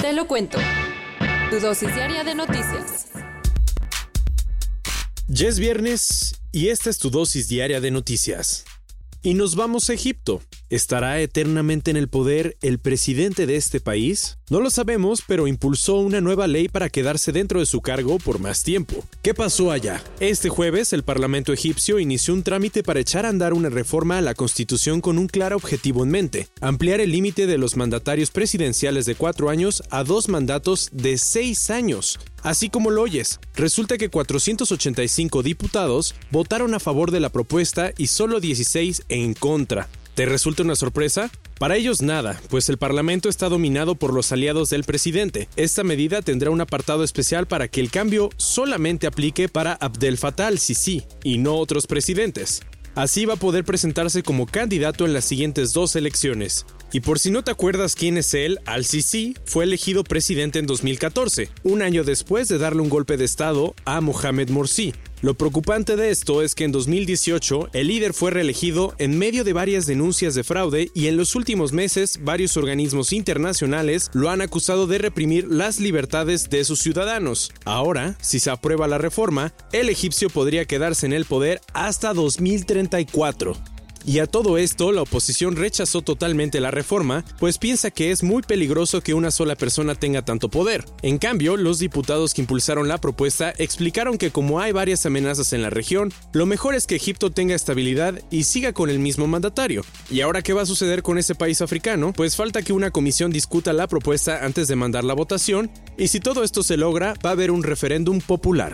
Te lo cuento. Tu dosis diaria de noticias. Ya es viernes y esta es tu dosis diaria de noticias. Y nos vamos a Egipto. ¿Estará eternamente en el poder el presidente de este país? No lo sabemos, pero impulsó una nueva ley para quedarse dentro de su cargo por más tiempo. ¿Qué pasó allá? Este jueves, el Parlamento egipcio inició un trámite para echar a andar una reforma a la Constitución con un claro objetivo en mente, ampliar el límite de los mandatarios presidenciales de cuatro años a dos mandatos de seis años. Así como lo oyes, resulta que 485 diputados votaron a favor de la propuesta y solo 16 en contra. ¿Te resulta una sorpresa? Para ellos nada, pues el Parlamento está dominado por los aliados del presidente. Esta medida tendrá un apartado especial para que el cambio solamente aplique para Abdel Fattah al-Sisi y no otros presidentes. Así va a poder presentarse como candidato en las siguientes dos elecciones. Y por si no te acuerdas quién es él, Al-Sisi fue elegido presidente en 2014, un año después de darle un golpe de estado a Mohamed Morsi. Lo preocupante de esto es que en 2018 el líder fue reelegido en medio de varias denuncias de fraude y en los últimos meses varios organismos internacionales lo han acusado de reprimir las libertades de sus ciudadanos. Ahora, si se aprueba la reforma, el egipcio podría quedarse en el poder hasta 2034. Y a todo esto, la oposición rechazó totalmente la reforma, pues piensa que es muy peligroso que una sola persona tenga tanto poder. En cambio, los diputados que impulsaron la propuesta explicaron que como hay varias amenazas en la región, lo mejor es que Egipto tenga estabilidad y siga con el mismo mandatario. ¿Y ahora qué va a suceder con ese país africano? Pues falta que una comisión discuta la propuesta antes de mandar la votación, y si todo esto se logra, va a haber un referéndum popular.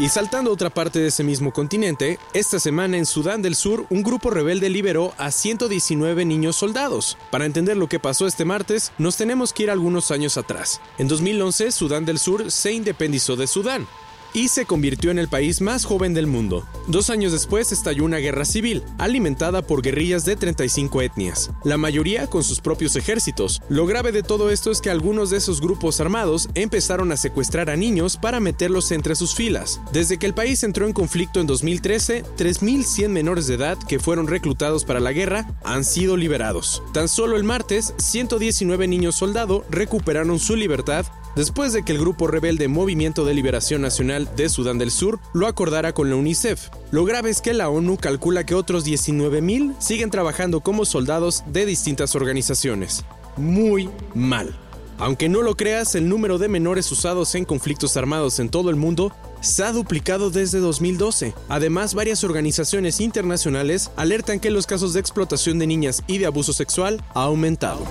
Y saltando a otra parte de ese mismo continente, esta semana en Sudán del Sur un grupo rebelde liberó a 119 niños soldados. Para entender lo que pasó este martes, nos tenemos que ir algunos años atrás. En 2011, Sudán del Sur se independizó de Sudán y se convirtió en el país más joven del mundo. Dos años después estalló una guerra civil, alimentada por guerrillas de 35 etnias, la mayoría con sus propios ejércitos. Lo grave de todo esto es que algunos de esos grupos armados empezaron a secuestrar a niños para meterlos entre sus filas. Desde que el país entró en conflicto en 2013, 3.100 menores de edad que fueron reclutados para la guerra han sido liberados. Tan solo el martes, 119 niños soldado recuperaron su libertad después de que el grupo rebelde Movimiento de Liberación Nacional de Sudán del Sur lo acordara con la UNICEF. Lo grave es que la ONU calcula que otros 19.000 siguen trabajando como soldados de distintas organizaciones. Muy mal. Aunque no lo creas, el número de menores usados en conflictos armados en todo el mundo se ha duplicado desde 2012. Además, varias organizaciones internacionales alertan que los casos de explotación de niñas y de abuso sexual ha aumentado.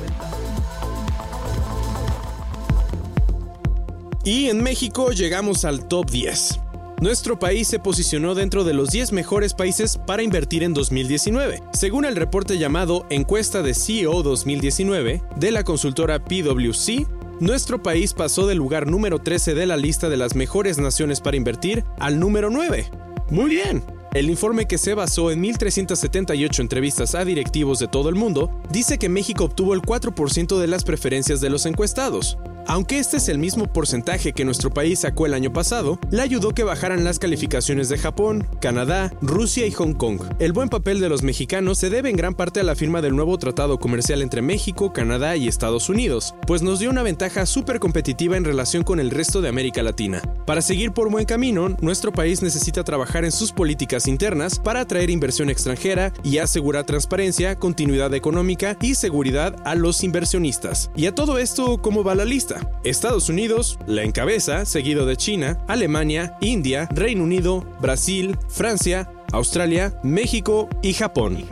Y en México llegamos al top 10. Nuestro país se posicionó dentro de los 10 mejores países para invertir en 2019. Según el reporte llamado Encuesta de CEO 2019 de la consultora PwC, nuestro país pasó del lugar número 13 de la lista de las mejores naciones para invertir al número 9. Muy bien. El informe que se basó en 1.378 entrevistas a directivos de todo el mundo dice que México obtuvo el 4% de las preferencias de los encuestados. Aunque este es el mismo porcentaje que nuestro país sacó el año pasado, le ayudó que bajaran las calificaciones de Japón, Canadá, Rusia y Hong Kong. El buen papel de los mexicanos se debe en gran parte a la firma del nuevo tratado comercial entre México, Canadá y Estados Unidos, pues nos dio una ventaja súper competitiva en relación con el resto de América Latina. Para seguir por buen camino, nuestro país necesita trabajar en sus políticas internas para atraer inversión extranjera y asegurar transparencia, continuidad económica y seguridad a los inversionistas. Y a todo esto, ¿cómo va la lista? Estados Unidos la encabeza, seguido de China, Alemania, India, Reino Unido, Brasil, Francia, Australia, México y Japón.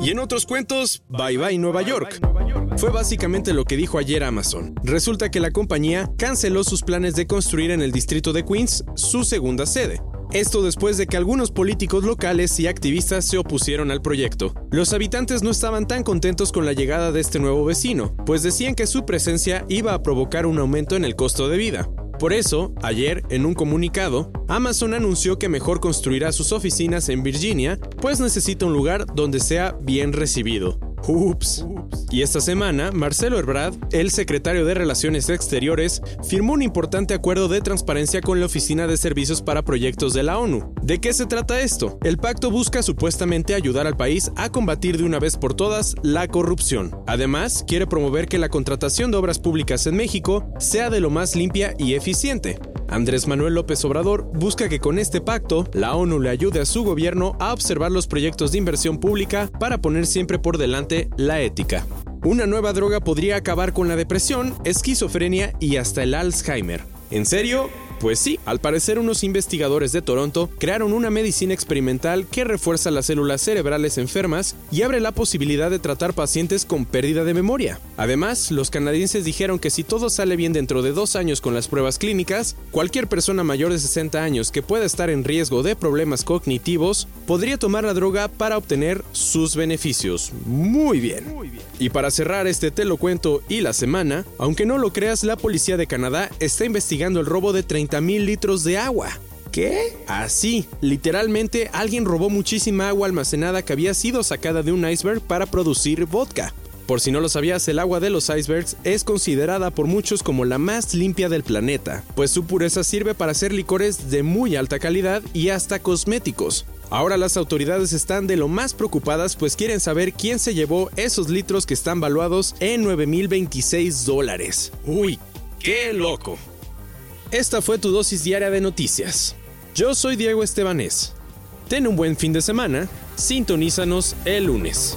Y en otros cuentos, bye bye Nueva York. Fue básicamente lo que dijo ayer Amazon. Resulta que la compañía canceló sus planes de construir en el distrito de Queens su segunda sede. Esto después de que algunos políticos locales y activistas se opusieron al proyecto. Los habitantes no estaban tan contentos con la llegada de este nuevo vecino, pues decían que su presencia iba a provocar un aumento en el costo de vida. Por eso, ayer, en un comunicado, Amazon anunció que mejor construirá sus oficinas en Virginia, pues necesita un lugar donde sea bien recibido. Ups. Y esta semana, Marcelo Ebrard, el secretario de Relaciones Exteriores, firmó un importante acuerdo de transparencia con la Oficina de Servicios para Proyectos de la ONU. ¿De qué se trata esto? El pacto busca supuestamente ayudar al país a combatir de una vez por todas la corrupción. Además, quiere promover que la contratación de obras públicas en México sea de lo más limpia y eficiente. Andrés Manuel López Obrador busca que con este pacto la ONU le ayude a su gobierno a observar los proyectos de inversión pública para poner siempre por delante la ética. Una nueva droga podría acabar con la depresión, esquizofrenia y hasta el Alzheimer. ¿En serio? Pues sí, al parecer unos investigadores de Toronto crearon una medicina experimental que refuerza las células cerebrales enfermas y abre la posibilidad de tratar pacientes con pérdida de memoria. Además, los canadienses dijeron que si todo sale bien dentro de dos años con las pruebas clínicas, cualquier persona mayor de 60 años que pueda estar en riesgo de problemas cognitivos podría tomar la droga para obtener sus beneficios. Muy bien. Y para cerrar este te lo cuento y la semana, aunque no lo creas, la policía de Canadá está investigando el robo de 30 mil litros de agua. ¿Qué? Así, literalmente alguien robó muchísima agua almacenada que había sido sacada de un iceberg para producir vodka. Por si no lo sabías, el agua de los icebergs es considerada por muchos como la más limpia del planeta, pues su pureza sirve para hacer licores de muy alta calidad y hasta cosméticos. Ahora las autoridades están de lo más preocupadas pues quieren saber quién se llevó esos litros que están valuados en 9.026 dólares. Uy, qué loco. Esta fue tu dosis diaria de noticias. Yo soy Diego Estebanés. Ten un buen fin de semana. Sintonízanos el lunes.